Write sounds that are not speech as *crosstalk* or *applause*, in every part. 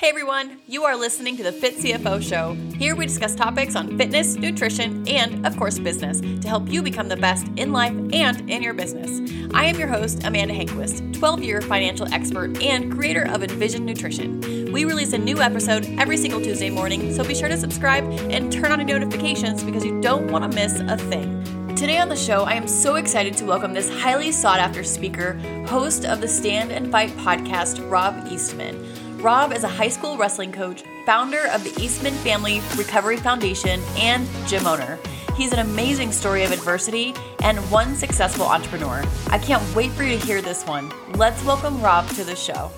Hey everyone, you are listening to the Fit CFO Show. Here we discuss topics on fitness, nutrition, and of course business to help you become the best in life and in your business. I am your host, Amanda Hanquist, 12 year financial expert and creator of Envision Nutrition. We release a new episode every single Tuesday morning, so be sure to subscribe and turn on your notifications because you don't want to miss a thing. Today on the show, I am so excited to welcome this highly sought after speaker, host of the Stand and Fight podcast, Rob Eastman. Rob is a high school wrestling coach, founder of the Eastman Family Recovery Foundation, and gym owner. He's an amazing story of adversity and one successful entrepreneur. I can't wait for you to hear this one. Let's welcome Rob to the show.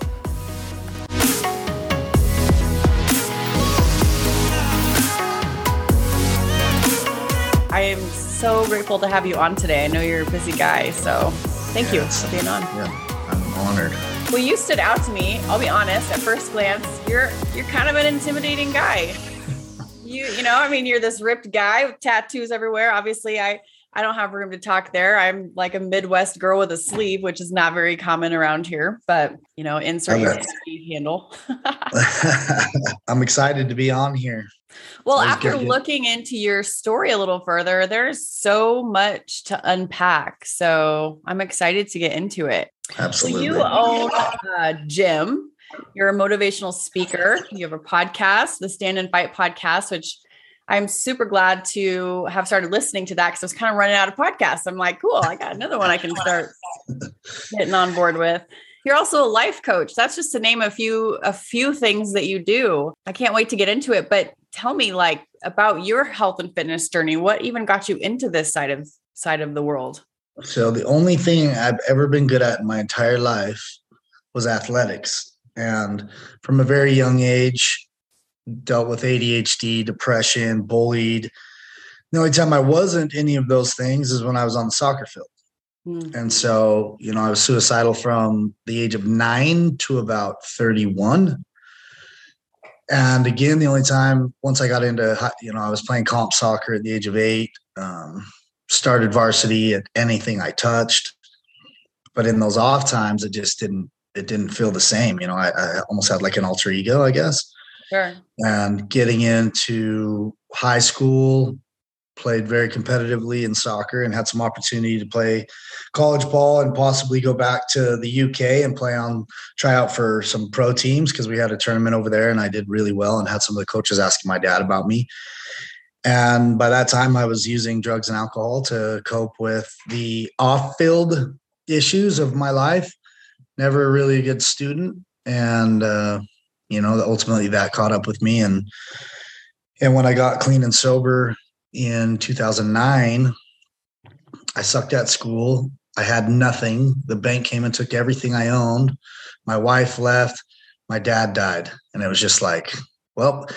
I am so grateful to have you on today. I know you're a busy guy, so thank yes. you for being on. Yeah, I'm honored. Well, you stood out to me. I'll be honest. At first glance, you're you're kind of an intimidating guy. You you know, I mean, you're this ripped guy with tattoos everywhere. Obviously, I I don't have room to talk there. I'm like a Midwest girl with a sleeve, which is not very common around here. But you know, insert your handle. *laughs* *laughs* I'm excited to be on here. Well, after looking into your story a little further, there's so much to unpack. So I'm excited to get into it. Absolutely. So you own a gym. You're a motivational speaker. You have a podcast, the Stand and Fight podcast, which I'm super glad to have started listening to that because I was kind of running out of podcasts. I'm like, cool, I got another one I can start *laughs* getting on board with. You're also a life coach. That's just to name a few a few things that you do. I can't wait to get into it. But tell me, like, about your health and fitness journey. What even got you into this side of side of the world? So the only thing I've ever been good at in my entire life was athletics. And from a very young age, dealt with ADHD, depression, bullied. The only time I wasn't any of those things is when I was on the soccer field. Mm. And so, you know, I was suicidal from the age of nine to about 31. And again, the only time once I got into, you know, I was playing comp soccer at the age of eight. Um, started varsity at anything I touched. But in those off times, it just didn't it didn't feel the same. You know, I, I almost had like an alter ego, I guess. Sure. And getting into high school, played very competitively in soccer and had some opportunity to play college ball and possibly go back to the UK and play on try out for some pro teams because we had a tournament over there and I did really well and had some of the coaches asking my dad about me. And by that time, I was using drugs and alcohol to cope with the off field issues of my life. Never really a good student. And, uh, you know, ultimately that caught up with me. And, and when I got clean and sober in 2009, I sucked at school. I had nothing. The bank came and took everything I owned. My wife left. My dad died. And it was just like, well,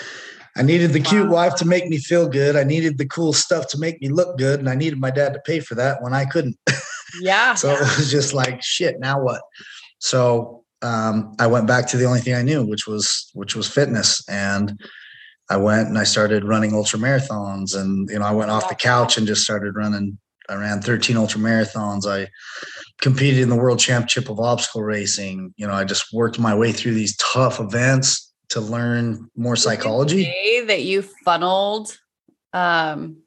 I needed the cute wow. wife to make me feel good. I needed the cool stuff to make me look good. And I needed my dad to pay for that when I couldn't. *laughs* Yeah. so it was just like, shit, now what? So um, I went back to the only thing I knew, which was which was fitness. And I went and I started running ultra marathons. And you know, I went off the couch and just started running. I ran 13 ultra marathons. I competed in the world championship of obstacle racing. You know, I just worked my way through these tough events to learn more psychology. that you funneled um,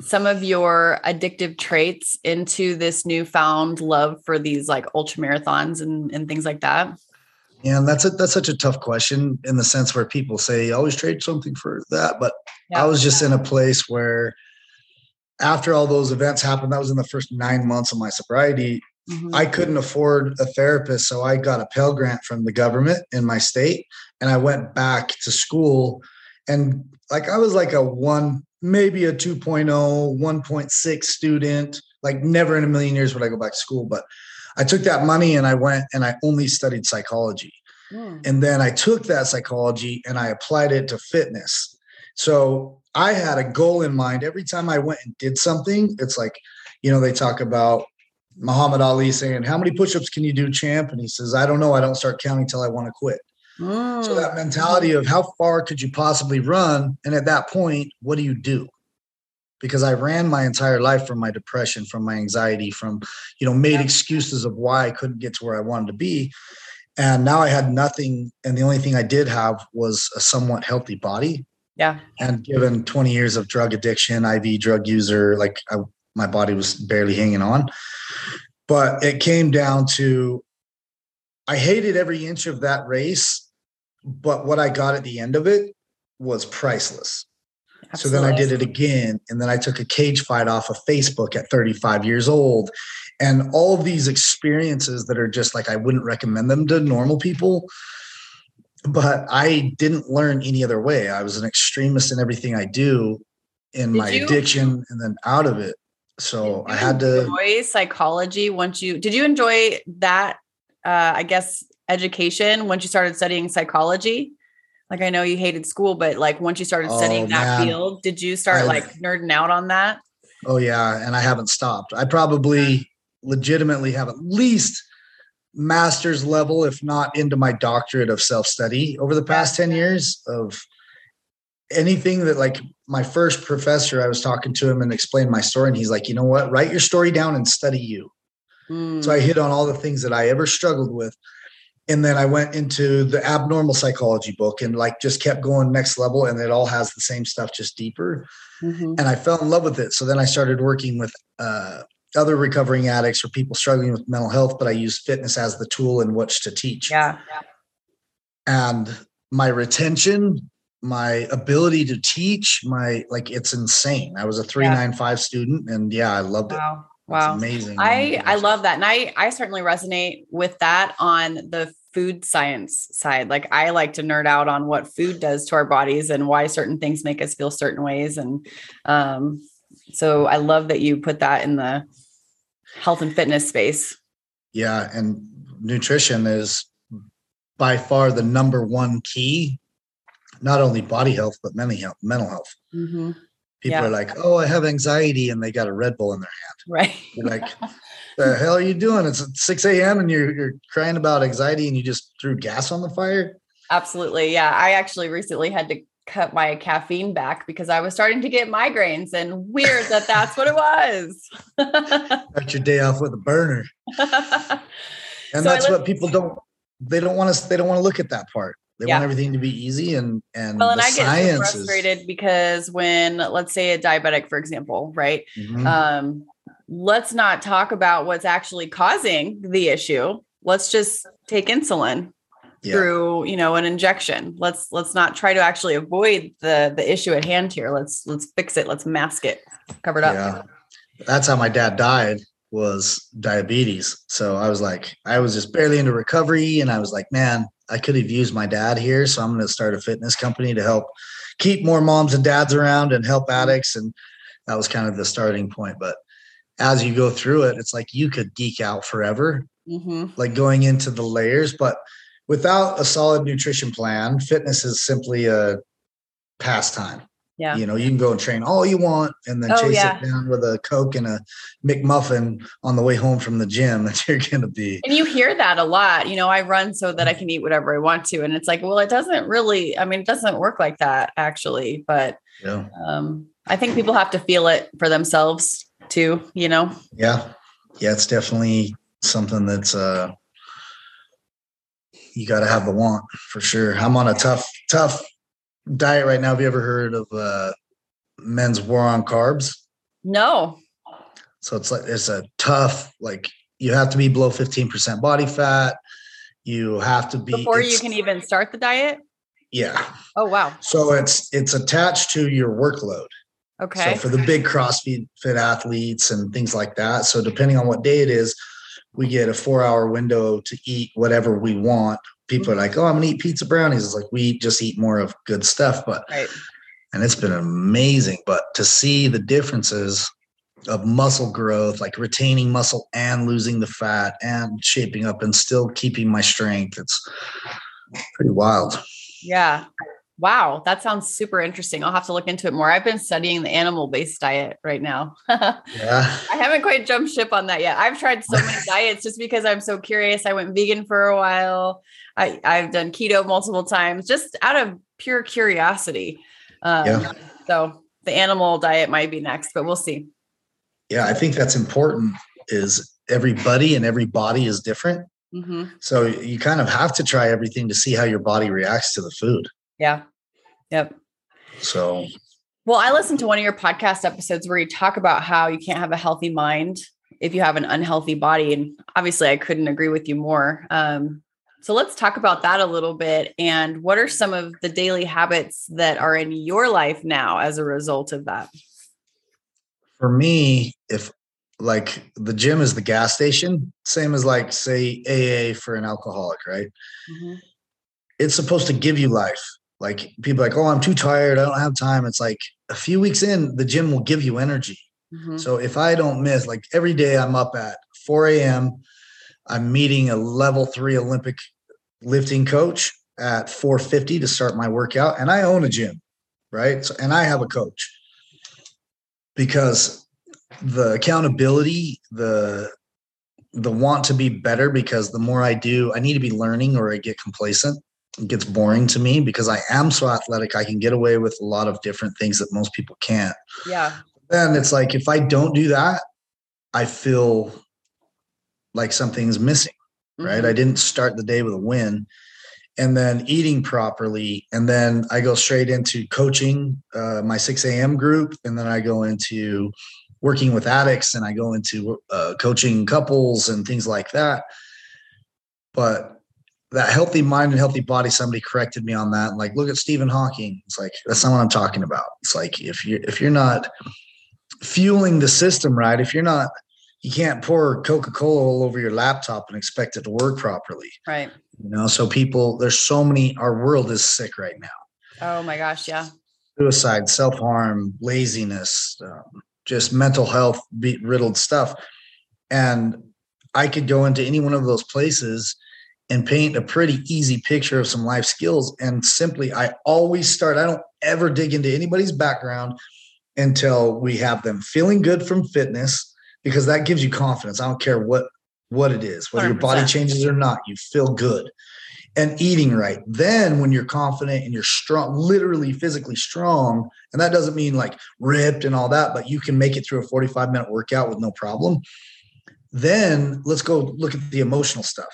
some of your addictive traits into this newfound love for these like ultra marathons and, and things like that? Yeah, and that's a, that's such a tough question in the sense where people say always trade something for that, but yeah. I was just in a place where after all those events happened, that was in the first nine months of my sobriety. Mm-hmm. I couldn't afford a therapist, so I got a Pell Grant from the government in my state, and I went back to school. And like I was like a one, maybe a 2.0, 1.6 student. Like never in a million years would I go back to school, but I took that money and I went and I only studied psychology. Mm. And then I took that psychology and I applied it to fitness. So I had a goal in mind. Every time I went and did something, it's like, you know, they talk about Muhammad Ali saying, How many push ups can you do, champ? And he says, I don't know. I don't start counting till I want to quit. Mm. So that mentality of how far could you possibly run? And at that point, what do you do? Because I ran my entire life from my depression, from my anxiety, from, you know, made excuses of why I couldn't get to where I wanted to be. And now I had nothing. And the only thing I did have was a somewhat healthy body. Yeah. And given 20 years of drug addiction, IV drug user, like I, my body was barely hanging on. But it came down to I hated every inch of that race, but what I got at the end of it was priceless. Absolutely. So then I did it again. And then I took a cage fight off of Facebook at 35 years old. And all of these experiences that are just like, I wouldn't recommend them to normal people. But I didn't learn any other way. I was an extremist in everything I do in did my you, addiction and then out of it. So I had to enjoy psychology once you did you enjoy that uh, I guess, education once you started studying psychology? Like I know you hated school, but like once you started studying oh, that man. field, did you start I, like nerding out on that? Oh yeah, and I haven't stopped. I probably legitimately have at least master's level, if not into my doctorate of self study over the past 10 years of anything that like my first professor, I was talking to him and explained my story. And he's like, you know what? Write your story down and study you. Mm. So I hit on all the things that I ever struggled with. And then I went into the abnormal psychology book and like just kept going next level. And it all has the same stuff, just deeper. Mm-hmm. And I fell in love with it. So then I started working with uh, other recovering addicts or people struggling with mental health, but I used fitness as the tool in which to teach. Yeah. And my retention, my ability to teach, my like it's insane. I was a 395 yeah. student and yeah, I loved wow. it. Wow. amazing. I, I love that. And I, I certainly resonate with that on the food science side. Like I like to nerd out on what food does to our bodies and why certain things make us feel certain ways. And um, so I love that you put that in the health and fitness space. Yeah. And nutrition is by far the number one key, not only body health, but mental health, mental health. Mm-hmm. People yeah. are like, "Oh, I have anxiety," and they got a Red Bull in their hand. Right. You're like, "The hell are you doing? It's 6 a.m. and you're you're crying about anxiety, and you just threw gas on the fire." Absolutely, yeah. I actually recently had to cut my caffeine back because I was starting to get migraines, and weird that that's what it was. *laughs* Start your day off with a burner, *laughs* and so that's what people don't. They don't want to. They don't want to look at that part. They yeah. want everything to be easy and and well, and I get frustrated is... because when let's say a diabetic, for example, right? Mm-hmm. Um, let's not talk about what's actually causing the issue. Let's just take insulin yeah. through, you know, an injection. Let's let's not try to actually avoid the the issue at hand here. Let's let's fix it. Let's mask it, cover it up. Yeah. That's how my dad died was diabetes. So I was like, I was just barely into recovery and I was like, man, I could have used my dad here. So I'm going to start a fitness company to help keep more moms and dads around and help mm-hmm. addicts. And that was kind of the starting point. But as you go through it, it's like you could geek out forever, mm-hmm. like going into the layers. But without a solid nutrition plan, fitness is simply a pastime. Yeah. You know, you can go and train all you want and then oh, chase yeah. it down with a Coke and a McMuffin on the way home from the gym *laughs* that you're going to be. And you hear that a lot. You know, I run so that I can eat whatever I want to. And it's like, well, it doesn't really, I mean, it doesn't work like that actually. But yeah. um, I think people have to feel it for themselves too, you know? Yeah. Yeah. It's definitely something that's, uh, you got to have the want for sure. I'm on a tough, tough diet right now. Have you ever heard of uh, men's war on carbs? No. So it's like it's a tough like you have to be below 15% body fat. You have to be before you can even start the diet. Yeah. Oh wow. So it's it's attached to your workload. Okay. So for the big CrossFit fit athletes and things like that. So depending on what day it is, we get a four hour window to eat whatever we want people are like, oh, I'm gonna eat pizza brownies. It's like we just eat more of good stuff, but right. and it's been amazing. But to see the differences of muscle growth, like retaining muscle and losing the fat and shaping up and still keeping my strength, it's pretty wild. Yeah. Wow, that sounds super interesting. I'll have to look into it more. I've been studying the animal based diet right now. *laughs* yeah. I haven't quite jumped ship on that yet. I've tried so many *laughs* diets just because I'm so curious. I went vegan for a while. I, I've done keto multiple times just out of pure curiosity. Um, yeah. So the animal diet might be next, but we'll see. Yeah, I think that's important is everybody and every body is different. Mm-hmm. So you kind of have to try everything to see how your body reacts to the food. Yeah. Yep. So, well, I listened to one of your podcast episodes where you talk about how you can't have a healthy mind if you have an unhealthy body. And obviously, I couldn't agree with you more. Um, so let's talk about that a little bit. And what are some of the daily habits that are in your life now as a result of that? For me, if like the gym is the gas station, same as like say AA for an alcoholic, right? Mm-hmm. It's supposed to give you life. Like people like, oh, I'm too tired. I don't have time. It's like a few weeks in, the gym will give you energy. Mm-hmm. So if I don't miss, like every day I'm up at 4 a.m., I'm meeting a level three Olympic lifting coach at 450 to start my workout. And I own a gym, right? So, and I have a coach because the accountability, the the want to be better because the more I do, I need to be learning or I get complacent. Gets boring to me because I am so athletic. I can get away with a lot of different things that most people can't. Yeah. Then it's like if I don't do that, I feel like something's missing right? Mm-hmm. I didn't start the day with a win. And then eating properly. And then I go straight into coaching uh, my 6 a.m. group. And then I go into working with addicts and I go into uh, coaching couples and things like that. But that healthy mind and healthy body, somebody corrected me on that. Like, look at Stephen Hawking. It's like, that's not what I'm talking about. It's like, if you're, if you're not fueling the system right, if you're not you can't pour Coca-Cola all over your laptop and expect it to work properly. Right. You know, so people, there's so many, our world is sick right now. Oh my gosh. Yeah. Suicide, self-harm, laziness, um, just mental health riddled stuff. And I could go into any one of those places and paint a pretty easy picture of some life skills. And simply, I always start, I don't ever dig into anybody's background until we have them feeling good from fitness because that gives you confidence. I don't care what what it is, whether 100%. your body changes or not, you feel good. And eating right. Then when you're confident and you're strong, literally physically strong, and that doesn't mean like ripped and all that, but you can make it through a 45 minute workout with no problem. Then let's go look at the emotional stuff.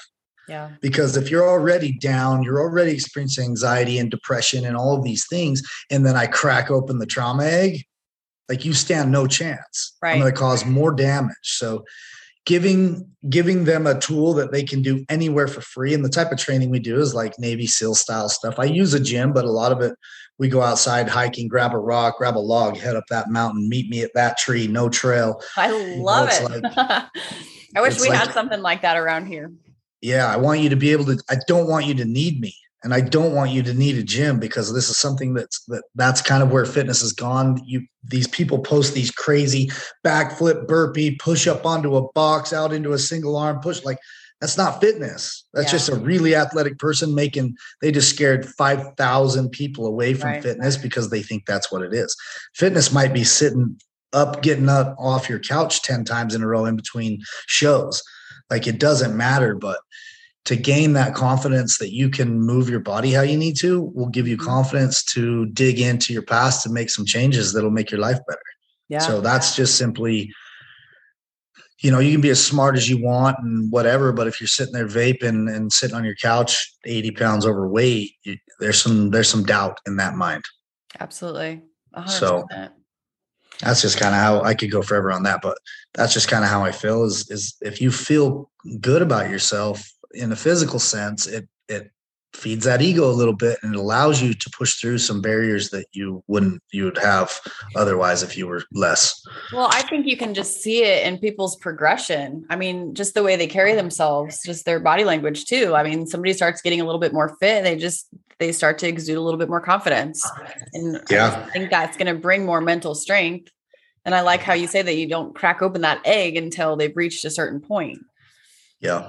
Yeah. Because if you're already down, you're already experiencing anxiety and depression and all of these things, and then I crack open the trauma egg, like you stand no chance. Right. I'm going to cause more damage. So giving giving them a tool that they can do anywhere for free and the type of training we do is like navy seal style stuff i use a gym but a lot of it we go outside hiking grab a rock grab a log head up that mountain meet me at that tree no trail i love you know, it like, *laughs* i wish we like, had something like that around here yeah i want you to be able to i don't want you to need me and I don't want you to need a gym because this is something that's that that's kind of where fitness has gone. You these people post these crazy backflip burpee, push up onto a box, out into a single arm push. Like that's not fitness. That's yeah. just a really athletic person making. They just scared five thousand people away from right. fitness because they think that's what it is. Fitness might be sitting up, getting up off your couch ten times in a row in between shows. Like it doesn't matter, but to gain that confidence that you can move your body how you need to will give you mm-hmm. confidence to dig into your past and make some changes that'll make your life better. Yeah. So that's just simply, you know, you can be as smart as you want and whatever, but if you're sitting there vaping and sitting on your couch, 80 pounds overweight, you, there's some, there's some doubt in that mind. Absolutely. 100%. So that's just kind of how I could go forever on that, but that's just kind of how I feel is, is if you feel good about yourself, in a physical sense, it it feeds that ego a little bit and it allows you to push through some barriers that you wouldn't you would have otherwise if you were less. Well i think you can just see it in people's progression. I mean just the way they carry themselves just their body language too. I mean somebody starts getting a little bit more fit and they just they start to exude a little bit more confidence. And yeah. I think that's going to bring more mental strength. And i like how you say that you don't crack open that egg until they've reached a certain point. Yeah.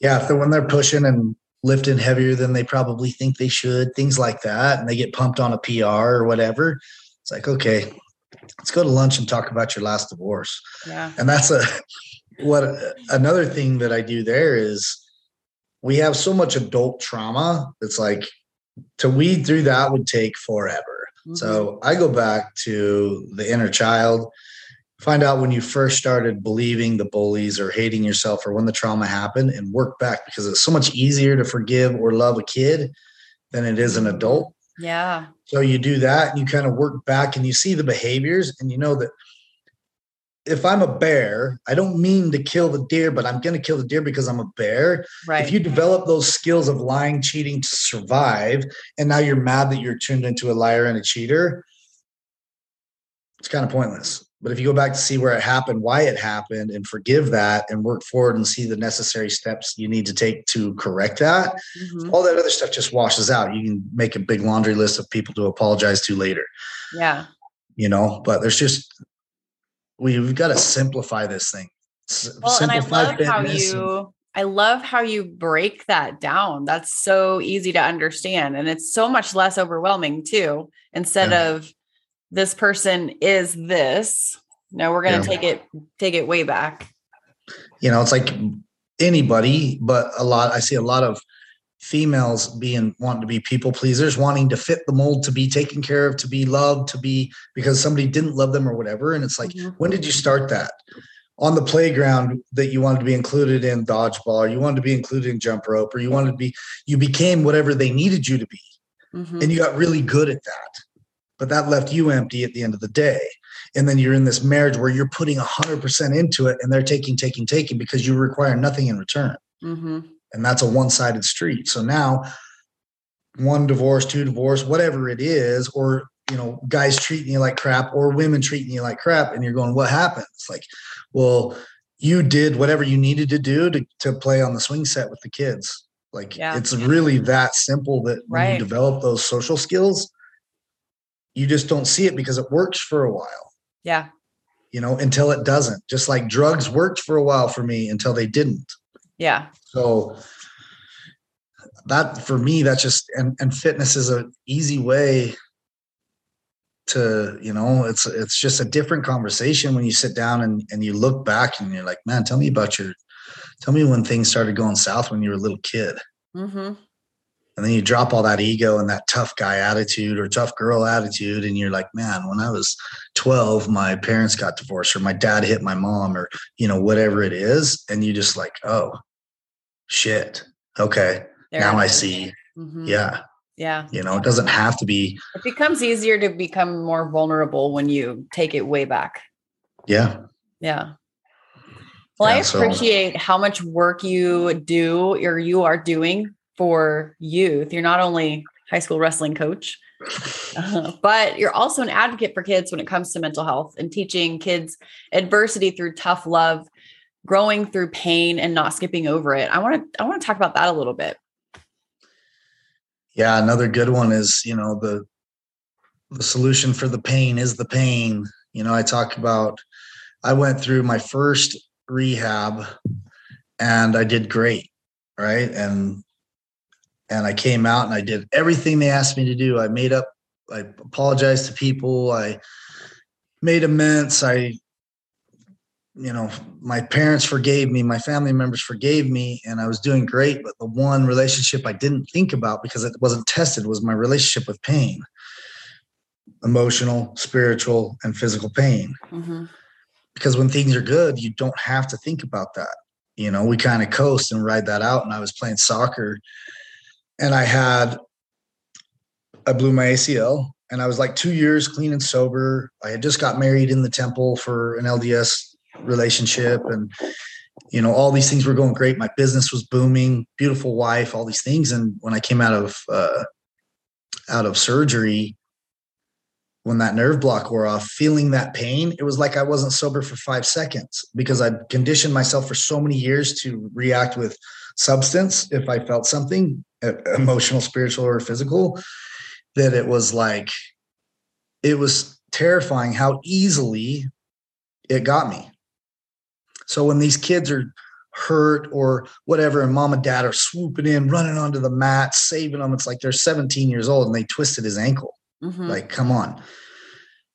Yeah, if they're when they're pushing and lifting heavier than they probably think they should, things like that, and they get pumped on a PR or whatever, it's like, okay, let's go to lunch and talk about your last divorce. Yeah. And that's a what another thing that I do there is we have so much adult trauma. It's like to weed through that would take forever. Mm-hmm. So I go back to the inner child find out when you first started believing the bullies or hating yourself or when the trauma happened and work back because it's so much easier to forgive or love a kid than it is an adult. Yeah. So you do that and you kind of work back and you see the behaviors and you know that if I'm a bear, I don't mean to kill the deer, but I'm going to kill the deer because I'm a bear. Right. If you develop those skills of lying, cheating to survive, and now you're mad that you're turned into a liar and a cheater, it's kind of pointless. But if you go back to see where it happened, why it happened, and forgive that and work forward and see the necessary steps you need to take to correct that, mm-hmm. all that other stuff just washes out. You can make a big laundry list of people to apologize to later. Yeah. You know, but there's just, we've got to simplify this thing. Well, and I love how you. I love how you break that down. That's so easy to understand. And it's so much less overwhelming too. Instead yeah. of this person is this. No, we're going to yeah. take it take it way back. You know, it's like anybody, but a lot I see a lot of females being wanting to be people pleasers, wanting to fit the mold to be taken care of, to be loved, to be because somebody didn't love them or whatever. And it's like, mm-hmm. when did you start that? On the playground that you wanted to be included in dodgeball, or you wanted to be included in jump rope, or you wanted to be, you became whatever they needed you to be. Mm-hmm. And you got really good at that but that left you empty at the end of the day and then you're in this marriage where you're putting 100% into it and they're taking taking taking because you require nothing in return mm-hmm. And that's a one-sided street so now one divorce two divorce whatever it is or you know guys treating you like crap or women treating you like crap and you're going what happened it's like well you did whatever you needed to do to, to play on the swing set with the kids like yeah. it's really that simple that when right. you develop those social skills you just don't see it because it works for a while. Yeah. You know, until it doesn't. Just like drugs worked for a while for me until they didn't. Yeah. So that for me, that's just and and fitness is an easy way to, you know, it's it's just a different conversation when you sit down and, and you look back and you're like, man, tell me about your tell me when things started going south when you were a little kid. Mm-hmm and then you drop all that ego and that tough guy attitude or tough girl attitude and you're like man when i was 12 my parents got divorced or my dad hit my mom or you know whatever it is and you just like oh shit okay there now i see. mm-hmm. yeah. Yeah. You know it doesn't have to be. It becomes easier to become more vulnerable when you take it way back. Yeah. Yeah. Well yeah, i appreciate so. how much work you do or you are doing for youth. You're not only high school wrestling coach, *laughs* but you're also an advocate for kids when it comes to mental health and teaching kids adversity through tough love, growing through pain and not skipping over it. I want to I want to talk about that a little bit. Yeah, another good one is, you know, the the solution for the pain is the pain. You know, I talk about I went through my first rehab and I did great, right? And and I came out and I did everything they asked me to do. I made up, I apologized to people, I made amends, I you know, my parents forgave me, my family members forgave me, and I was doing great. But the one relationship I didn't think about because it wasn't tested was my relationship with pain emotional, spiritual, and physical pain. Mm-hmm. Because when things are good, you don't have to think about that. You know, we kind of coast and ride that out. And I was playing soccer and I had I blew my ACL and I was like two years clean and sober. I had just got married in the temple for an LDS relationship and you know all these things were going great my business was booming beautiful wife all these things and when i came out of uh, out of surgery when that nerve block wore off feeling that pain it was like i wasn't sober for five seconds because i'd conditioned myself for so many years to react with substance if i felt something emotional, spiritual, or physical, that it was like, it was terrifying how easily it got me. So when these kids are hurt or whatever, and mom and dad are swooping in, running onto the mat, saving them, it's like they're 17 years old and they twisted his ankle. Mm-hmm. Like, come on.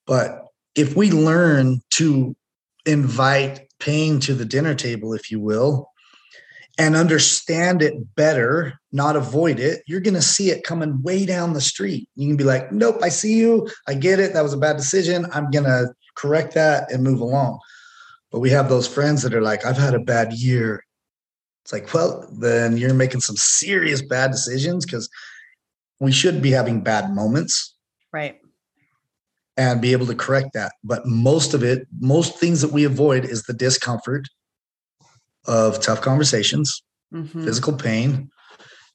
But if we learn to invite pain to the dinner table, if you will, and understand it better, not avoid it, you're going to see it coming way down the street. You can be like, nope, I see you. I get it. That was a bad decision. I'm going to correct that and move along. But we have those friends that are like, I've had a bad year. It's like, well, then you're making some serious bad decisions because we should be having bad moments. Right. And be able to correct that. But most of it, most things that we avoid is the discomfort of tough conversations, mm-hmm. physical pain,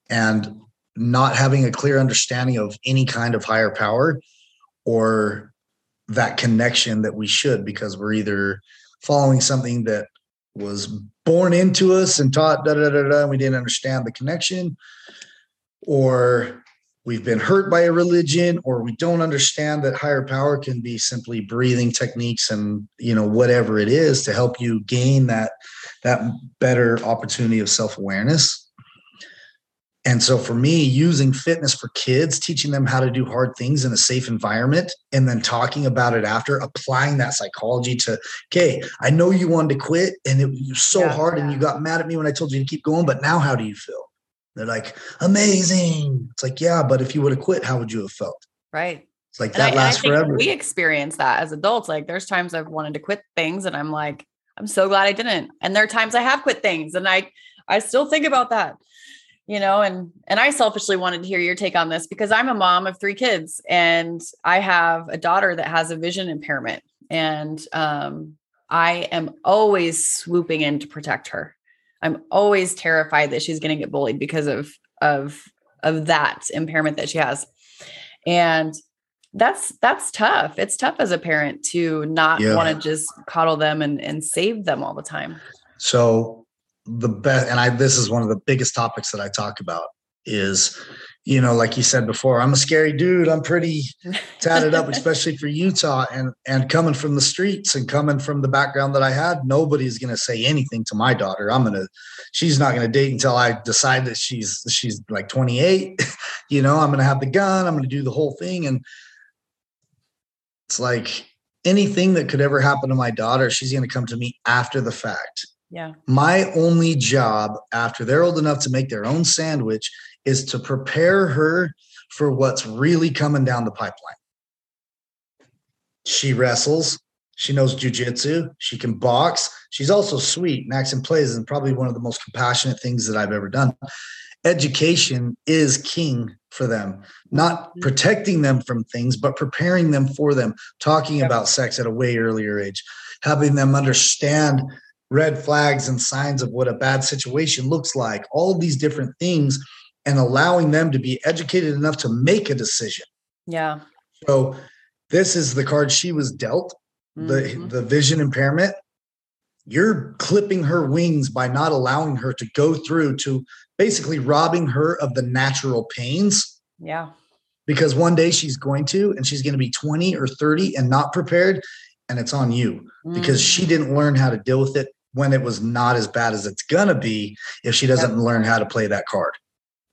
and not having a clear understanding of any kind of higher power or that connection that we should because we're either following something that was born into us and taught da da da da and we didn't understand the connection or we've been hurt by a religion or we don't understand that higher power can be simply breathing techniques and you know whatever it is to help you gain that that better opportunity of self-awareness and so for me, using fitness for kids, teaching them how to do hard things in a safe environment, and then talking about it after, applying that psychology to, okay, I know you wanted to quit and it was so yeah, hard yeah. and you got mad at me when I told you to keep going, but now how do you feel? They're like, amazing. It's like, yeah, but if you would have quit, how would you have felt? Right. It's like and that I, lasts forever. We experience that as adults. Like there's times I've wanted to quit things and I'm like, I'm so glad I didn't. And there are times I have quit things and I I still think about that you know and and i selfishly wanted to hear your take on this because i'm a mom of three kids and i have a daughter that has a vision impairment and um, i am always swooping in to protect her i'm always terrified that she's going to get bullied because of of of that impairment that she has. And that's that's tough. It's tough as a parent to not yeah. want to just coddle them and and save them all the time. So the best and i this is one of the biggest topics that i talk about is you know like you said before i'm a scary dude. I'm pretty *laughs* tatted up especially for utah and and coming from the streets and coming from the background that i had nobody's to say anything to my daughter. I'm to she's not to date until i decide that she's she's like 28 *laughs* you know i'm to have the gun i'm to do the whole thing. And it's like anything that could ever happen to my daughter she's to come to me after the fact. Yeah. My only job after they're old enough to make their own sandwich is to prepare her for what's really coming down the pipeline. She wrestles. She knows jujitsu. She can box. She's also sweet. Max and plays and probably one of the most compassionate things that I've ever done. Education is king for them, not mm-hmm. protecting them from things, but preparing them for them, talking yep. about sex at a way earlier age, having them understand red flags and signs of what a bad situation looks like, all of these different things, and allowing them to be educated enough to make a decision. Yeah. So this is the card she was dealt, mm-hmm. the the vision impairment. You're clipping her wings by not allowing her to go through to basically robbing her of the natural pains. Yeah. Because one day she's going to, and she's going to be 20 or 30 and not prepared. And it's on you because she mm. didn't learn how to deal with it when it was not as bad as it's gonna be if she doesn't yep. learn how to play that card.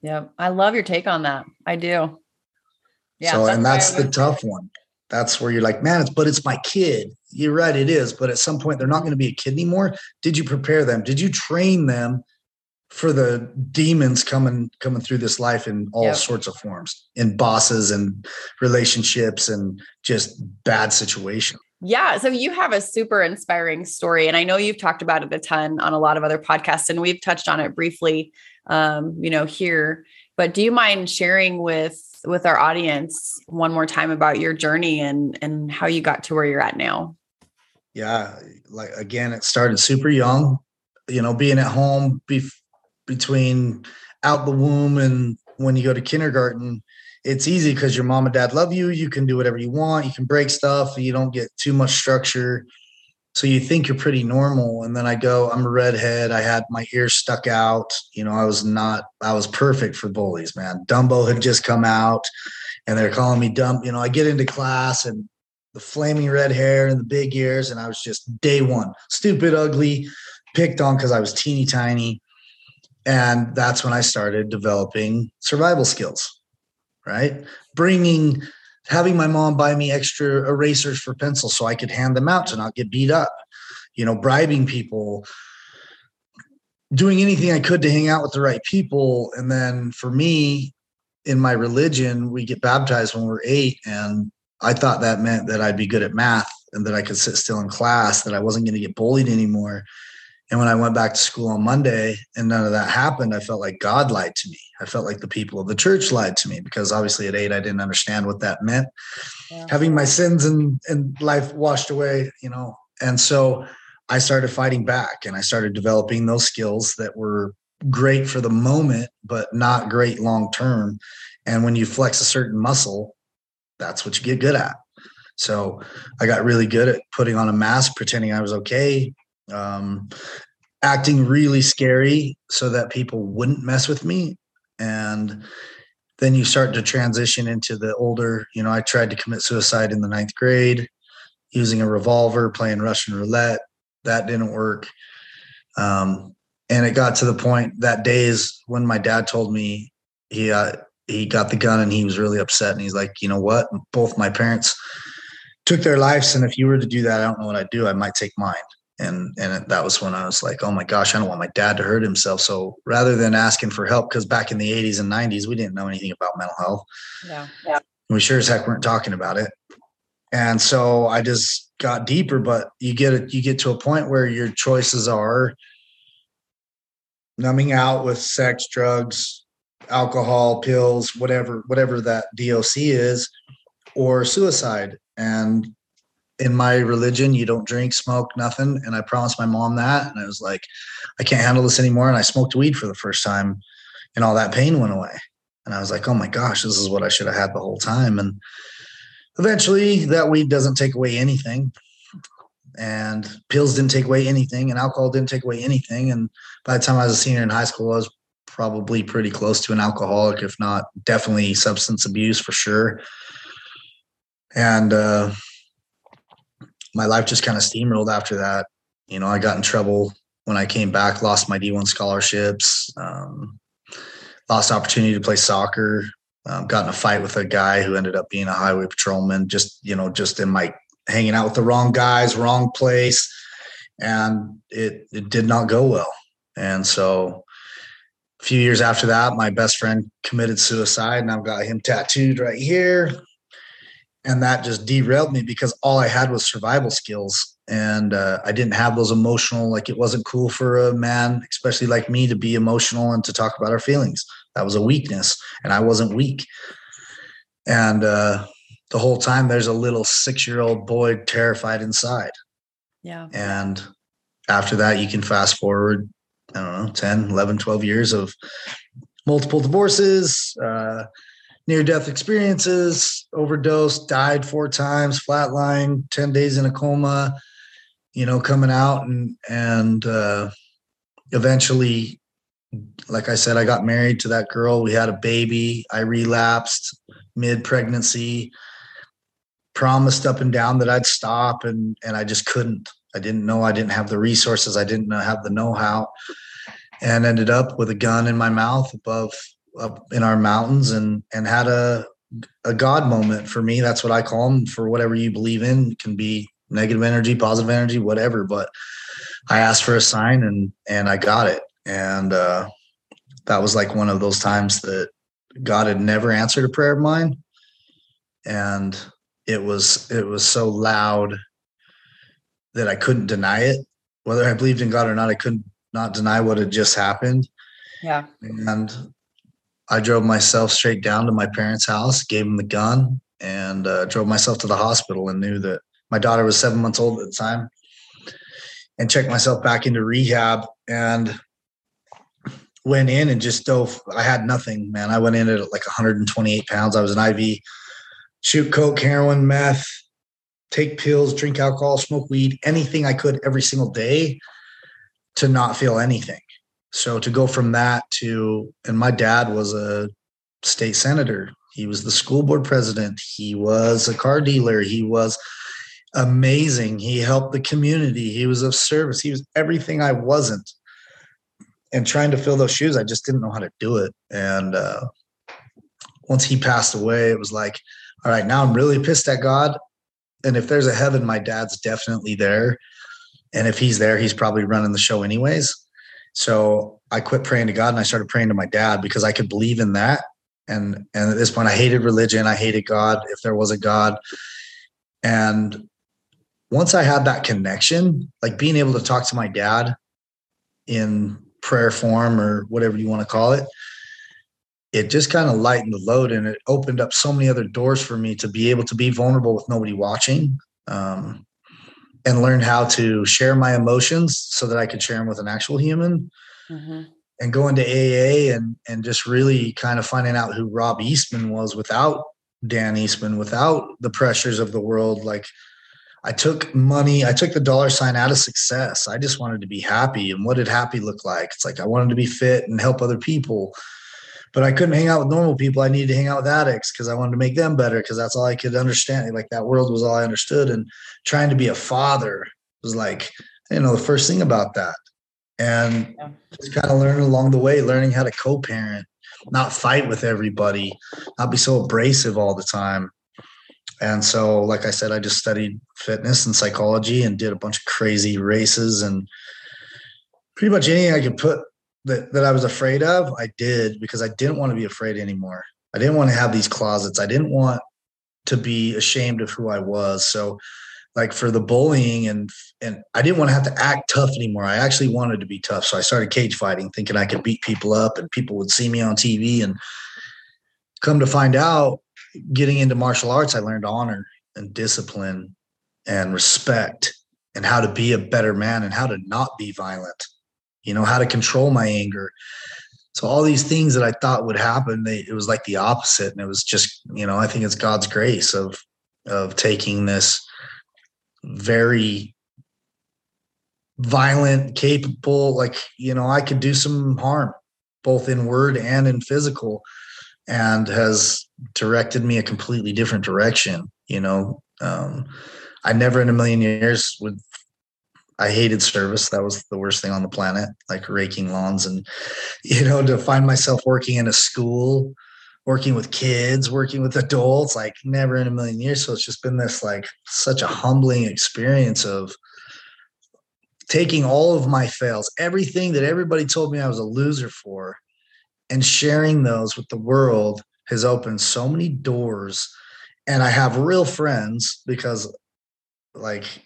Yeah, I love your take on that. I do. Yeah. So, that's and that's the tough one. That's where you're like, man, it's but it's my kid. You're right, it is. But at some point, they're not going to be a kid anymore. Did you prepare them? Did you train them for the demons coming coming through this life in all yep. sorts of forms, in bosses and relationships and just bad situations? Yeah. So you have a super inspiring story. And I know you've talked about it a ton on a lot of other podcasts, and we've touched on it briefly, um, you know, here. But do you mind sharing with with our audience one more time about your journey and and how you got to where you're at now? Yeah, like again, it started super young. You know, being at home be- between out the womb and when you go to kindergarten, it's easy because your mom and dad love you. You can do whatever you want. You can break stuff. You don't get too much structure. So you think you're pretty normal. And then I go, I'm a redhead. I had my ears stuck out. You know, I was not, I was perfect for bullies, man. Dumbo had just come out and they're calling me dumb. You know, I get into class and the flaming red hair and the big ears. And I was just day one, stupid, ugly, picked on because I was teeny tiny. And that's when I started developing survival skills right? Bringing, having my mom buy me extra erasers for pencils so I could hand them out to not get beat up, you know, bribing people, doing anything I could to hang out with the right people. And then for me, in my religion, we get baptized when we're eight. And I thought that meant that I'd be good at math and that I could sit still in class, that I wasn't going to get bullied anymore. And when I went back to school on Monday and none of that happened, I felt like God lied to me. I felt like the people of the church lied to me because obviously at eight, I didn't understand what that meant. Yeah. Having my sins and, and life washed away, you know. And so I started fighting back and I started developing those skills that were great for the moment, but not great long term. And when you flex a certain muscle, that's what you get good at. So I got really good at putting on a mask, pretending I was okay, um, acting really scary so that people wouldn't mess with me. And then you start to transition into the older, you know, I tried to commit suicide in the ninth grade using a revolver, playing Russian roulette. That didn't work. Um, and it got to the point that day is when my dad told me he uh, he got the gun and he was really upset and he's like, you know what? Both my parents took their lives, and if you were to do that, I don't know what I'd do. I might take mine. And and that was when I was like, oh my gosh, I don't want my dad to hurt himself. So rather than asking for help, because back in the 80s and 90s, we didn't know anything about mental health. Yeah. yeah. We sure as heck weren't talking about it. And so I just got deeper, but you get it, you get to a point where your choices are numbing out with sex, drugs, alcohol, pills, whatever, whatever that DOC is, or suicide. And in my religion, you don't drink, smoke, nothing. And I promised my mom that. And I was like, I can't handle this anymore. And I smoked weed for the first time and all that pain went away. And I was like, oh my gosh, this is what I should have had the whole time. And eventually that weed doesn't take away anything. And pills didn't take away anything, and alcohol didn't take away anything. And by the time I was a senior in high school, I was probably pretty close to an alcoholic, if not definitely substance abuse for sure. And uh, my life just kind of steamrolled after that. You know, I got in trouble when I came back, lost my D1 scholarships, um, lost opportunity to play soccer, um, got in a fight with a guy who ended up being a highway patrolman, just, you know, just in my hanging out with the wrong guys, wrong place. And it, it did not go well. And so a few years after that, my best friend committed suicide and I've got him tattooed right here and that just derailed me because all I had was survival skills. And uh, I didn't have those emotional like it wasn't cool for a man especially like me to be emotional and to talk about our feelings. That was a weakness and I wasn't weak. And uh, the whole time there's a little 6-year-old boy terrified inside. Yeah. And after that you can fast forward I don't know 10 11 12 years of multiple divorces uh, near death experiences, overdose, died four times, flatline, 10 days in a coma, you know, coming out and, and, uh, eventually, like I said, I got married to that girl. We had a baby. I relapsed mid pregnancy, promised up and down that I'd stop and, and I just couldn't. I didn't know I didn't have the resources. I didn't have the know-how and ended up with a gun in my mouth above up in our mountains and and had a a God moment for me. That's what I call them. For whatever you believe in, it can be negative energy, positive energy, whatever. But I asked for a sign and and I got it. And uh, that was like one of those times that God had never answered a prayer of mine, and it was it was so loud that I couldn't deny it. Whether I believed in God or not, I couldn't not deny what had just happened. Yeah. And I drove myself straight down to my parents' house, gave them the gun, and uh, drove myself to the hospital and knew that my daughter was seven months old at the time and checked myself back into rehab and went in and just dove. I had nothing, man. I went in at like 128 pounds. I was an IV, shoot coke, heroin, meth, take pills, drink alcohol, smoke weed, anything I could every single day to not feel anything. So to go from that to, and my dad was a state senator. He was the school board president. He was a car dealer. He was amazing. He helped the community. He was of service. He was everything I wasn't. And trying to fill those shoes, I just didn't know how to do it. And uh, once he passed away, it was like, all right, now I'm really pissed at God. And if there's a heaven, my dad's definitely there. And if he's there, he's probably running the show anyways. So I quit praying to God and I started praying to my dad because I could believe in that. And and at this point, I hated religion. I hated God if there was a God. And once I had that connection, like being able to talk to my dad in prayer form or whatever you want to call it, it just kind of lightened the load and it opened up so many other doors for me to be able to be vulnerable with nobody watching um, and learn how to share my emotions so that I could share them with an actual human. Mm-hmm. And going to AA and and just really kind of finding out who Rob Eastman was without Dan Eastman, without the pressures of the world. Like I took money, I took the dollar sign out of success. I just wanted to be happy. And what did happy look like? It's like I wanted to be fit and help other people but I couldn't hang out with normal people. I needed to hang out with addicts because I wanted to make them better because that's all I could understand. Like that world was all I understood. And trying to be a father was like, you know, the first thing about that. And yeah. just kind of learning along the way, learning how to co parent, not fight with everybody, not be so abrasive all the time. And so, like I said, I just studied fitness and psychology and did a bunch of crazy races and pretty much anything I could put that, that I was afraid of, I did because I didn't want to be afraid anymore. I didn't want to have these closets. I didn't want to be ashamed of who I was. So like for the bullying and and I didn't want to have to act tough anymore. I actually wanted to be tough. So I started cage fighting thinking I could beat people up and people would see me on TV and come to find out getting into martial arts I learned honor and discipline and respect and how to be a better man and how to not be violent you know, how to control my anger. So all these things that I thought would happen, they, it was like the opposite. And it was just, you know, I think it's God's grace of, of taking this very violent, capable, like, you know, I could do some harm both in word and in physical and has directed me a completely different direction. You know, um, I never in a million years would I hated service. That was the worst thing on the planet, like raking lawns. And, you know, to find myself working in a school, working with kids, working with adults, like never in a million years. So it's just been this like such a humbling experience of taking all of my fails, everything that everybody told me I was a loser for, and sharing those with the world has opened so many doors. And I have real friends because, like,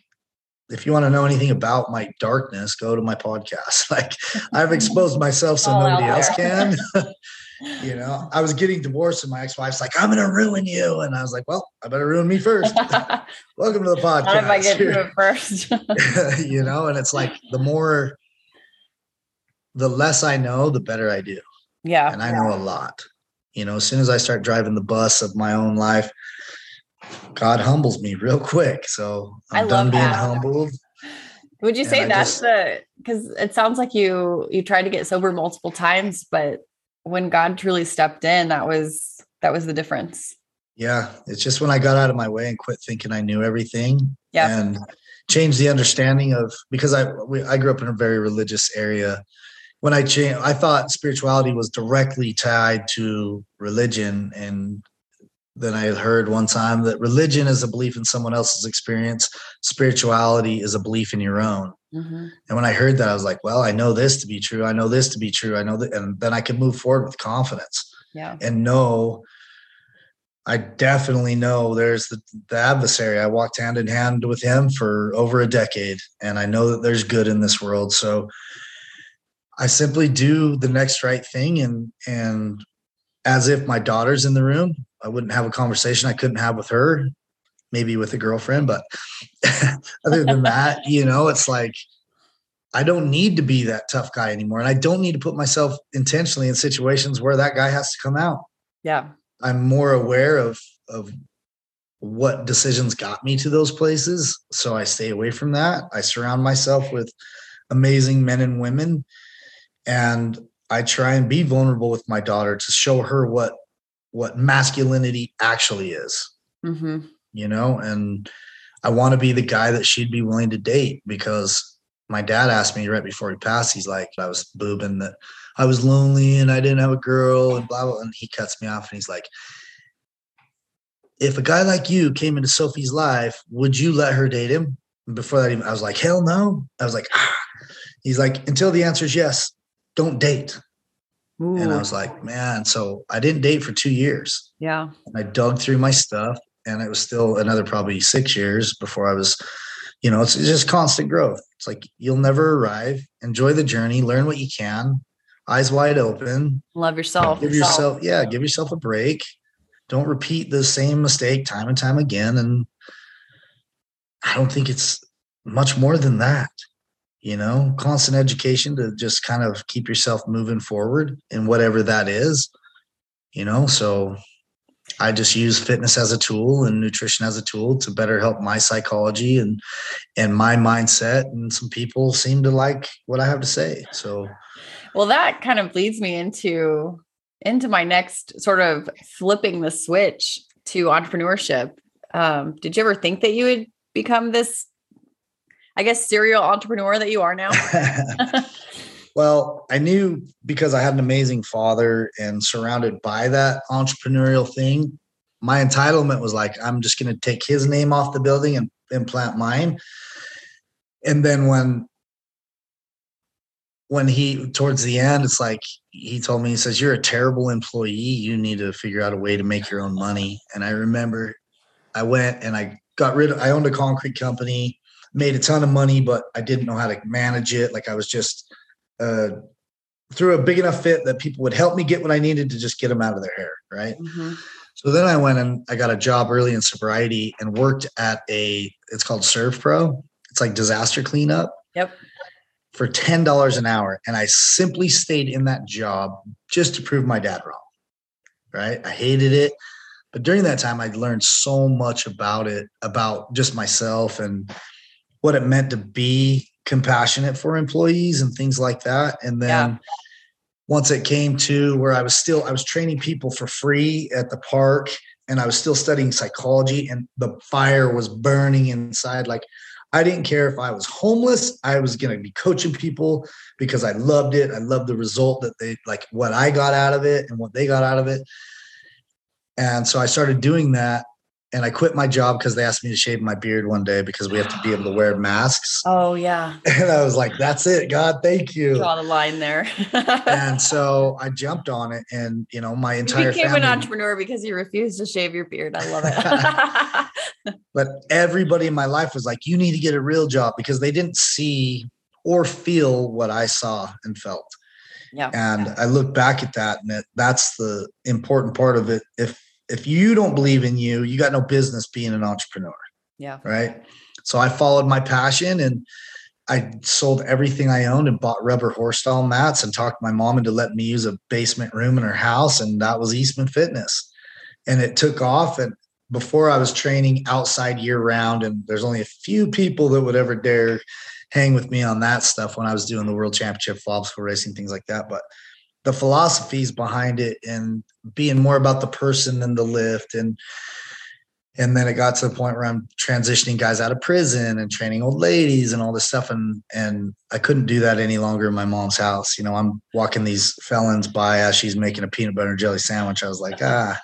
if you want to know anything about my darkness, go to my podcast. *laughs* Like I've exposed myself so nobody else can. *laughs* *laughs* you know, I was getting divorced and my ex-wife's like, I'm gonna ruin you. And I was like, Well, I better ruin me first. Welcome to the podcast. How if I get to it first? you know, and it's like the more the less I know, the better I do. Yeah. And I know a lot. You know, as soon as I start driving the bus of my own life, God humbles me real quick. So I'm I done being that. humbled. Would you say that's just, the because it sounds like you you tried to get sober multiple times, but when God truly stepped in, that was that was the difference. Yeah, it's just when I got out of my way and quit thinking I knew everything. Yeah, and changed the understanding of because I we, I grew up in a very religious area. When I changed, I thought spirituality was directly tied to religion, and than I heard one time that religion is a belief in someone else's experience, spirituality is a belief in your own. Mm-hmm. And when I heard that, I was like, well, I know this to be true. I know this to be true. I know that. And then I can move forward with confidence yeah. and know. I definitely know there's the, the adversary. I walked hand in hand with him for over a decade, and I know that there's good in this world. So I simply do the next right thing and and as if my daughter's in the room. I wouldn't have a conversation I couldn't have with her, maybe with a girlfriend, but *laughs* other than that, you know, it's like I don't need to be that tough guy anymore. And I don't need to put myself intentionally in situations where that guy has to come out. Yeah. I'm more aware of of what decisions got me to those places. So I stay away from that. I surround myself with amazing men and women. And I try and be vulnerable with my daughter to show her what what masculinity actually is. Mm-hmm. You know, and I want to be the guy that she'd be willing to date because my dad asked me right before he passed. He's like, I was boobing that I was lonely and I didn't have a girl and blah blah. And he cuts me off and he's like, if a guy like you came into Sophie's life, would you let her date him? And before that, even, I was like, hell no. I was like, ah. He's like, until the answer is yes, don't date. Ooh. And I was like, man, so I didn't date for two years. Yeah. I dug through my stuff and it was still another probably six years before I was you know, it's, it's just constant growth. It's like you'll never arrive. Enjoy the journey, learn what you can, eyes wide open. Love yourself. Give yourself, yeah, give yourself a break. Don't repeat the same mistake time and time again. And I don't think it's much more than that. You know, constant education to just kind of keep yourself moving forward in whatever that is. You know, so I just use fitness as a tool and nutrition as a tool to better help my psychology and and my mindset. And some people seem to like what I have to say. So, well, that kind of leads me into into my next sort of flipping the switch to entrepreneurship. Um, did you ever think that you would become this, I guess, serial entrepreneur that you are now? *laughs* Well, I knew because I had an amazing father and surrounded by that entrepreneurial thing, my entitlement was like, I'm just going to take his name off the building and implant mine. And then when when he towards the end, it's like he told me, he says, You're a terrible employee. You need to figure out a way to make your own money. And I remember I went and I got rid of I owned a concrete company, made a ton of money, but I didn't know how to manage it. Like I was just uh, threw a big enough fit that people would help me get what I needed to just get them out of their hair. Right. Mm-hmm. So then I went and I got a job early in sobriety and worked at a, it's called SERVPRO. It's like disaster cleanup. Yep. For $10 an hour. And I simply stayed in that job just to prove my dad wrong. Right. I hated it. But during that time, I learned so much about it, about just myself and what it meant to be compassionate for employees and things like that. And then yeah. once it came to where I was still, I was training people for free at the park and I was still studying psychology and the fire was burning inside. Like I didn't care if I was homeless. I was going to be coaching people because I loved it. I loved the result that they like what I got out of it and what they got out of it. And so I started doing that and I quit my job because they asked me to shave my beard one day because we have to be able to wear masks. *gasps* Oh yeah. And I was like, "That's it, God, thank you." Draw the line there. *laughs* and so I jumped on it, and you know, my entire you became family, an entrepreneur because you refused to shave your beard. I love it. *laughs* but everybody in my life was like, "You need to get a real job," because they didn't see or feel what I saw and felt. Yeah. And I look back at that, and it, that's the important part of it. If if you don't believe in you, you got no business being an entrepreneur. Yeah. Right. So I followed my passion and I sold everything I owned and bought rubber horse stall mats and talked my mom into letting me use a basement room in her house. And that was Eastman Fitness. And it took off. And before I was training outside year round, and there's only a few people that would ever dare hang with me on that stuff when I was doing the world championship, obstacle racing, things like that. But the philosophies behind it and being more about the person than the lift and and then it got to the point where I'm transitioning guys out of prison and training old ladies and all this stuff and and I couldn't do that any longer in my mom's house. You know, I'm walking these felons by as she's making a peanut butter and jelly sandwich. I was like, ah,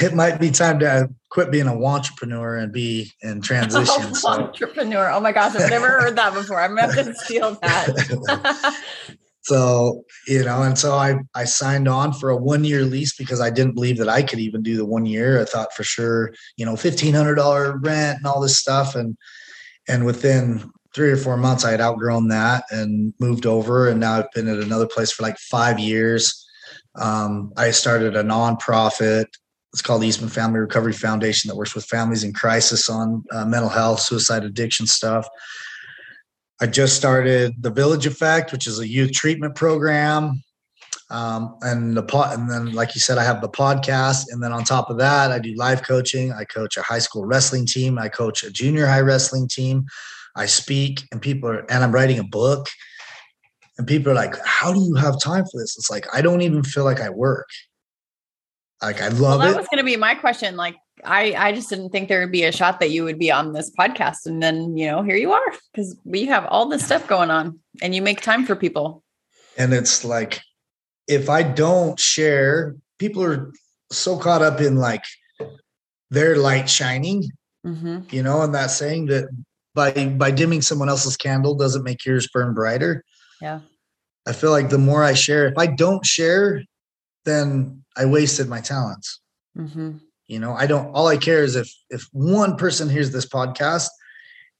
it might be time to quit being a entrepreneur and be in transition. Oh, *laughs* so. Entrepreneur. Oh my gosh, I've never heard that before. I'm gonna have to steal that. *laughs* *laughs* So, you know, and so I, I signed on for a one year lease because I didn't believe that I could even do the one year. I thought for sure, you know, $1,500 rent and all this stuff. And, and within three or four months, I had outgrown that and moved over. And now I've been at another place for like five years. Um, I started a nonprofit. It's called the Eastman Family Recovery Foundation that works with families in crisis on uh, mental health, suicide, addiction stuff. I just started the Village Effect, which is a youth treatment program. Um, and the pot, and then, like you said, I have the podcast. And then on top of that, I do live coaching. I coach a high school wrestling team. I coach a junior high wrestling team. I speak, and people are, and I'm writing a book. And people are like, "How do you have time for this?" It's like I don't even feel like I work. Like I love well, that it. That was going to be my question. Like I I just didn't think there would be a shot that you would be on this podcast, and then you know here you are because we have all this stuff going on, and you make time for people. And it's like if I don't share, people are so caught up in like their light shining, mm-hmm. you know, and that saying that by by dimming someone else's candle doesn't make yours burn brighter. Yeah. I feel like the more I share, if I don't share, then I wasted my talents. Mm-hmm. You know, I don't. All I care is if if one person hears this podcast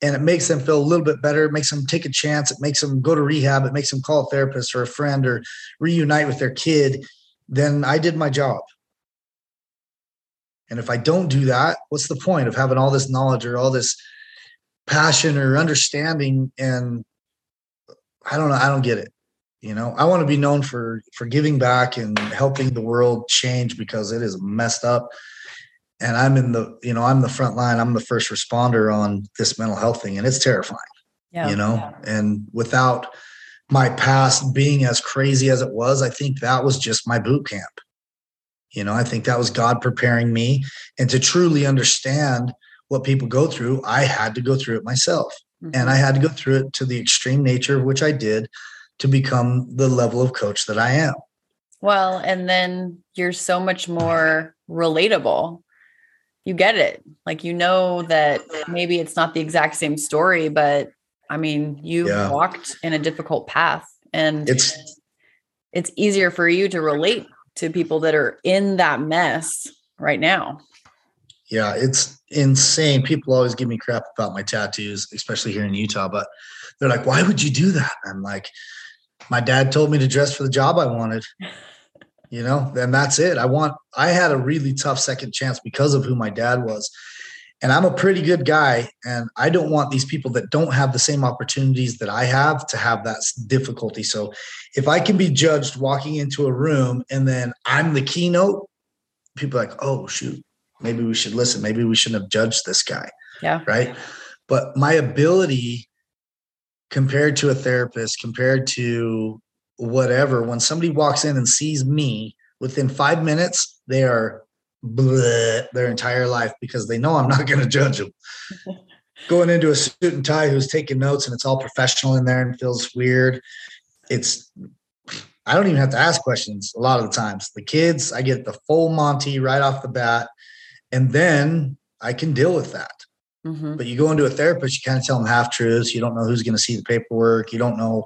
and it makes them feel a little bit better. It makes them take a chance. It makes them go to rehab. It makes them call a therapist or a friend or reunite with their kid. Then I did my job. And if I don't do that, what's the point of having all this knowledge or all this passion or understanding? And I don't know. I don't get it. You know, I want to be known for for giving back and helping the world change because it is messed up and I'm in the, you know, I'm the front line. I'm the first responder on this mental health thing, and it's terrifying. Yeah. You know, yeah. and without my past being as crazy as it was, I think that was just my boot camp. You know, I think that was God preparing me, and to truly understand what people go through, I had to go through it myself, mm-hmm. and I had to go through it to the extreme nature of which I did to become the level of coach that I am. Well, and then you're so much more relatable you get it. Like you know that maybe it's not the exact same story, but I mean, you yeah. walked in a difficult path and it's it's easier for you to relate to people that are in that mess right now. Yeah, it's insane. People always give me crap about my tattoos, especially here in Utah, but they're like, "Why would you do that?" I'm like, "My dad told me to dress for the job I wanted." *laughs* you know, and that's it. I want, I had a really tough second chance because of who my dad was. And I'm a pretty good guy. And I don't want these people that don't have the same opportunities that I have to have that difficulty. So if I can be judged walking into a room and then I'm the keynote, people like, oh, shoot, maybe we should listen. Maybe we shouldn't have judged this guy. Yeah. Right. But my ability compared to a therapist, compared to whatever, when somebody walks in and sees me within five minutes, they are bleh, their entire life because they know I'm not *laughs* going to judge them. *laughs* Going into a suit and tie who's taking notes and it's all professional in there and feels weird. It's, I don't even have to ask questions a lot of the times. The kids, I get the full Monty right off the bat, and then I can deal with that. Mm-hmm. But you go into a therapist, you kind of tell them half truths. You don't know who's going to see the paperwork. You don't know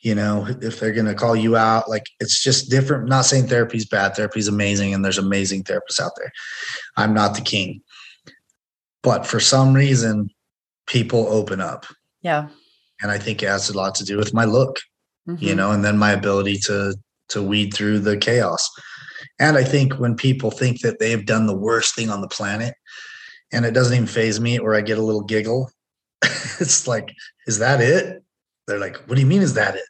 you know if they're going to call you out like it's just different. Not saying therapy's bad therapy's amazing and there's amazing therapists out there. I'm not the king. But for some reason people open up. Yeah. And i think it has a lot to do with my look mm-hmm. you know and then my ability to to weed through the chaos. And i think when people think that they've done the worst thing on the planet and it doesn't even faze me or i get a little giggle *laughs* it's like is that it they're like, what do you mean is that it?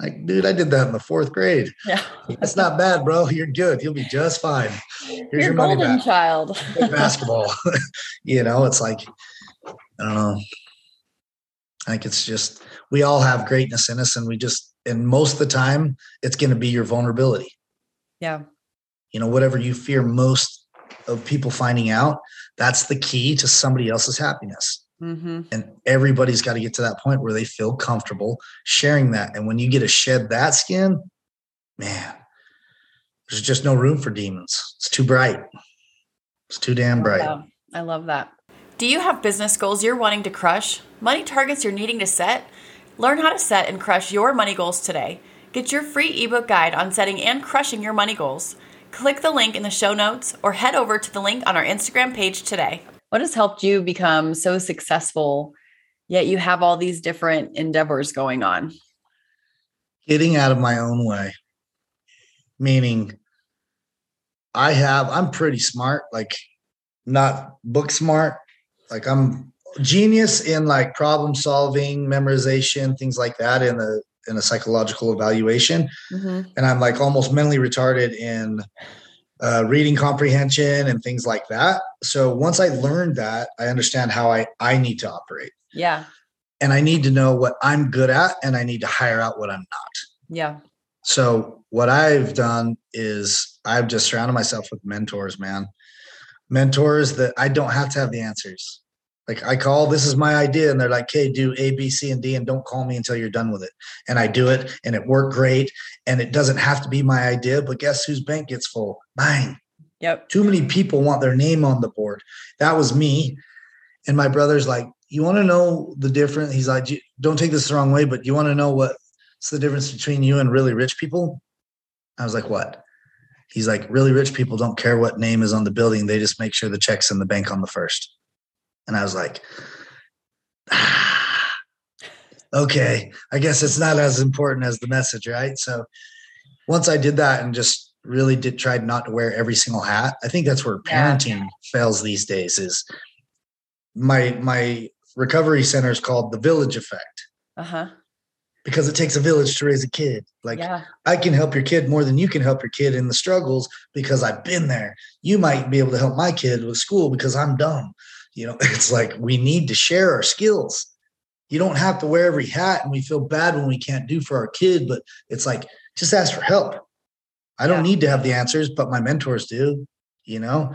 Like, dude, I did that in the fourth grade. Yeah. *laughs* That's not bad, bro. You're good. You'll be just fine. Here's You're your golden money back. child. *laughs* basketball. *laughs* you know, it's like, I don't know. Like it's just we all have greatness in us, and we just and most of the time it's going to be your vulnerability. Yeah. You know, whatever you fear most of people finding out, that's the key to somebody else's happiness. Mm-hmm. And everybody's got to get to that point where they feel comfortable sharing that. And when you get to shed that skin, man, there's just no room for demons. It's too bright. It's too damn bright. Wow. I love that. Do you have business goals you're wanting to crush? Money targets you're needing to set? Learn how to set and crush your money goals today. Get your free ebook guide on setting and crushing your money goals. Click the link in the show notes or head over to the link on our Instagram page today. What has helped you become so successful, yet you have all these different endeavors going on? Getting out of my own way, meaning I have, I'm pretty smart, like not book smart. Like I'm genius in like problem solving, memorization, things like that in a in a psychological evaluation. Mm-hmm. And I'm like almost mentally retarded in uh, reading comprehension and things like that. So once I learned that, I understand how I I need to operate. Yeah. And I need to know what I'm good at, and I need to hire out what I'm not. Yeah. So what I've done is I've just surrounded myself with mentors, man. Mentors that I don't have to have the answers. Like I call, this is my idea, and they're like, "Hey, do A, B, C, and D, and don't call me until you're done with it." And I do it, and it worked great. And it doesn't have to be my idea, but guess whose bank gets full? Mine. Yep. Too many people want their name on the board. That was me. And my brother's like, "You want to know the difference?" He's like, "Don't take this the wrong way, but you want to know what's the difference between you and really rich people?" I was like, "What?" He's like, "Really rich people don't care what name is on the building; they just make sure the check's in the bank on the first. And I was like, okay, I guess it's not as important as the message, right? So once I did that and just really did try not to wear every single hat, I think that's where parenting yeah. fails these days is my my recovery center is called the village effect. Uh-huh. Because it takes a village to raise a kid. Like yeah. I can help your kid more than you can help your kid in the struggles because I've been there. You might be able to help my kid with school because I'm dumb. You know, *laughs* it's like we need to share our skills. You don't have to wear every hat and we feel bad when we can't do for our kid, but it's like just ask for help. I don't yeah. need to have the answers, but my mentors do, you know.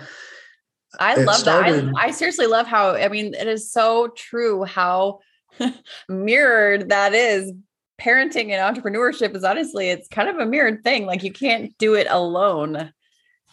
I love started, that. I, I seriously love how, I mean, it is so true how *laughs* mirrored that is. Parenting and entrepreneurship is honestly, it's kind of a mirrored thing. Like you can't do it alone.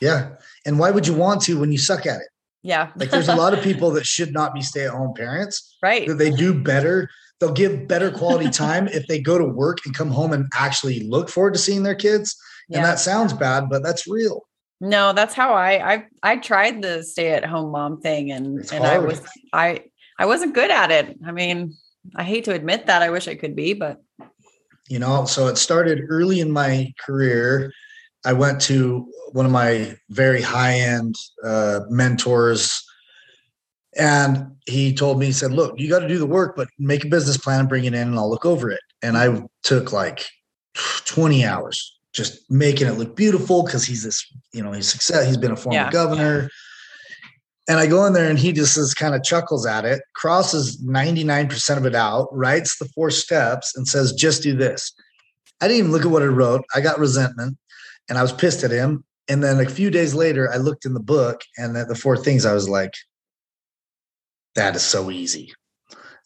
Yeah. And why would you want to when you suck at it? Yeah. like there's a lot of *laughs* people that should not be stay at home parents. Right. That they do better. They'll give better quality time if they go to work and come home and actually look forward to seeing their kids. Yeah. And that sounds bad, but that's real. No, that's how I I I tried the stay at home mom thing and it's and hard. I was I I wasn't good at it. I mean, I hate to admit that. I wish I could be, but you know, so it started early in my career. I went to one of my very high end uh, mentors, and he told me, he said, Look, you got to do the work, but make a business plan and bring it in, and I'll look over it. And I took like 20 hours just making it look beautiful because he's this, you know, he's success. He's been a former yeah. governor. And I go in there and he just is kind of chuckles at it, crosses 99% of it out, writes the four steps and says, just do this. I didn't even look at what I wrote. I got resentment and I was pissed at him. And then a few days later, I looked in the book and at the four things I was like, that is so easy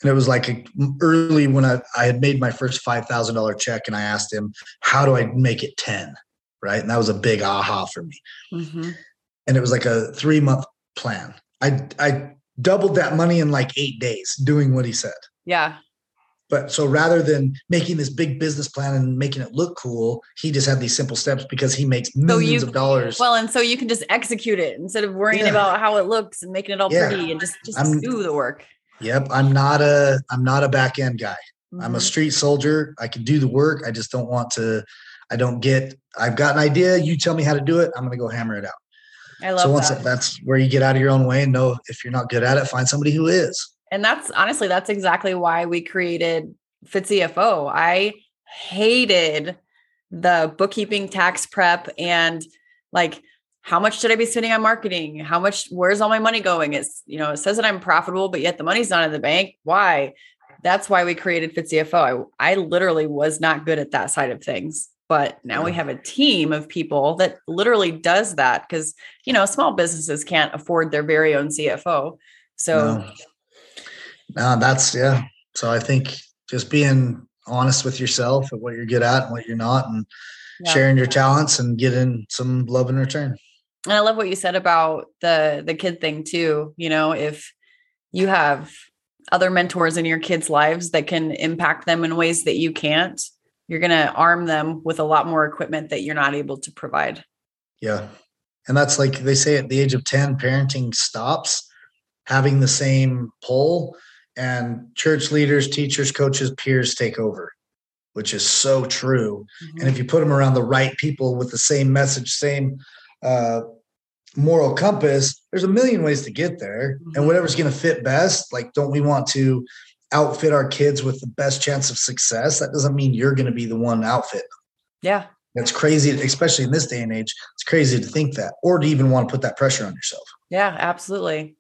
and it was like early when I, I had made my first $5,000 check and I asked him, how do I make it 10? Right. And that was a big aha for me. Mm-hmm. And it was like a three month plan. I, I doubled that money in like eight days doing what he said. Yeah. But so rather than making this big business plan and making it look cool, he just had these simple steps because he makes millions so you, of dollars. Well, and so you can just execute it instead of worrying yeah. about how it looks and making it all yeah. pretty and just, just do the work. Yep, I'm not a I'm not a back end guy. Mm-hmm. I'm a mm-hmm. street soldier. I can do the work. I just don't want to. I don't get. I've got an idea. You tell me how to do it. I'm going to go hammer it out. I love that. so once that. that's where you get out of your own way and know if you're not good at it, find somebody who is. And that's honestly that's exactly why we created Fit CFO. I hated the bookkeeping, tax prep, and like how much should I be spending on marketing? How much, where's all my money going? It's, you know, it says that I'm profitable, but yet the money's not in the bank. Why? That's why we created Fit CFO. I, I literally was not good at that side of things. But now we have a team of people that literally does that because, you know, small businesses can't afford their very own CFO. So, no. No, that's, yeah. So I think just being honest with yourself and what you're good at and what you're not, and yeah. sharing your talents and getting some love in return and I love what you said about the the kid thing too. You know, if you have other mentors in your kids' lives that can impact them in ways that you can't, you're going to arm them with a lot more equipment that you're not able to provide. Yeah. And that's like they say at the age of 10, parenting stops having the same pull, and church leaders, teachers, coaches, peers take over, which is so true. Mm-hmm. And if you put them around the right people with the same message, same uh, moral compass, there's a million ways to get there. And mm-hmm. whatever's going to fit best, like, don't we want to outfit our kids with the best chance of success? That doesn't mean you're going to be the one outfit. Yeah. That's crazy, especially in this day and age. It's crazy to think that or to even want to put that pressure on yourself. Yeah, absolutely.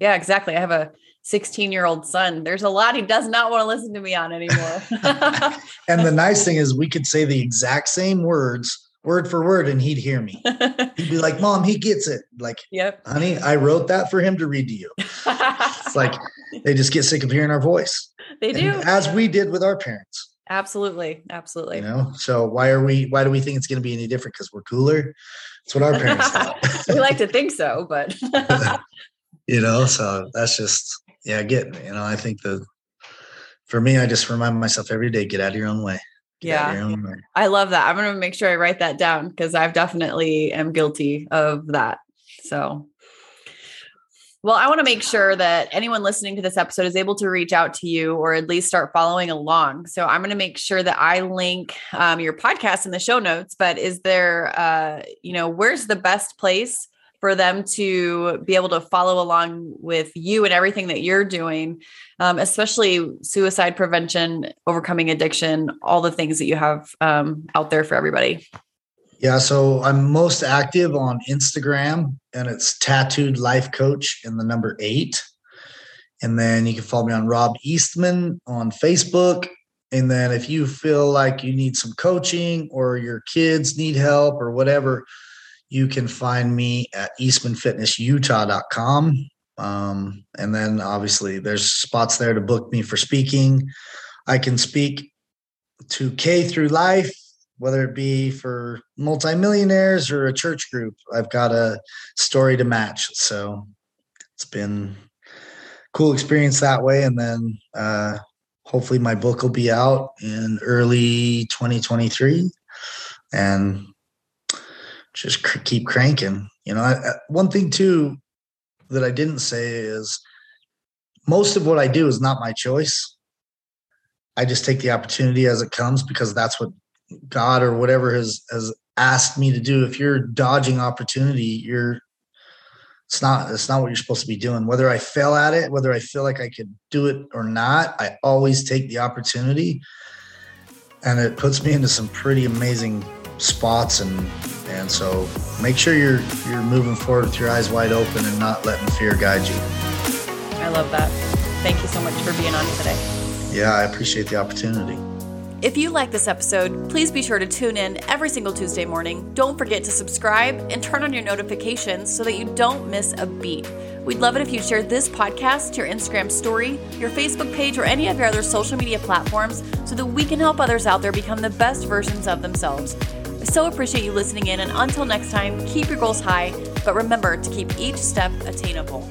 Yeah, exactly. I have a 16 year old son. There's a lot he does not want to listen to me on anymore. *laughs* and the nice thing is, we could say the exact same words word for word and he'd hear me. *laughs* he'd be like, Mom, he gets it. Like, yep. honey, I wrote that for him to read to you. it's like *laughs* they just get sick of hearing our voice. They do. And as we did with our parents. Absolutely. Absolutely. You know, so why are we why do we think it's gonna be any different? Because we're cooler? That's what our parents thought. we like to think so, but you know, so that's just yeah, I get you know, I think the for me, I just remind myself every day, get out of your own way. Yeah. i love that. I'm going to make sure i write that down because i've definitely am guilty of that. So Well, I want to make sure that anyone listening to this episode is able to reach out to you or at least start following along. So I'm going to make sure that I link um, your podcast in the show notes. But is there, uh, you know, where's the best place for them to be able to follow along with you and everything that you're doing, um, especially suicide prevention, overcoming addiction, all the things that you have um, out there for everybody? Yeah, so I'm most active on Instagram and it's tattooed life coach in the number eight. And then you can follow me on Rob Eastman on Facebook. And then if you feel like you need some coaching or your kids need help or whatever, you can find me at eastmanfitnessutah.com. Um, and then obviously there's spots there to book me for speaking. I can speak to K through life whether it be for multimillionaires or a church group. I've got a story to match. So it's been cool experience that way. And then uh, hopefully my book will be out in early 2023 and just cr- keep cranking. You know, I, one thing too that I didn't say is most of what I do is not my choice. I just take the opportunity as it comes because that's what God or whatever has has asked me to do. If you're dodging opportunity, you're it's not it's not what you're supposed to be doing. Whether I fail at it, whether I feel like I could do it or not, I always take the opportunity. And it puts me into some pretty amazing spots and and so make sure you're you're moving forward with your eyes wide open and not letting fear guide you. I love that. Thank you so much for being on today. Yeah, I appreciate the opportunity. If you like this episode, please be sure to tune in every single Tuesday morning. Don't forget to subscribe and turn on your notifications so that you don't miss a beat. We'd love it if you share this podcast, your Instagram story, your Facebook page, or any of your other social media platforms so that we can help others out there become the best versions of themselves. So appreciate you listening in, and until next time, keep your goals high, but remember to keep each step attainable.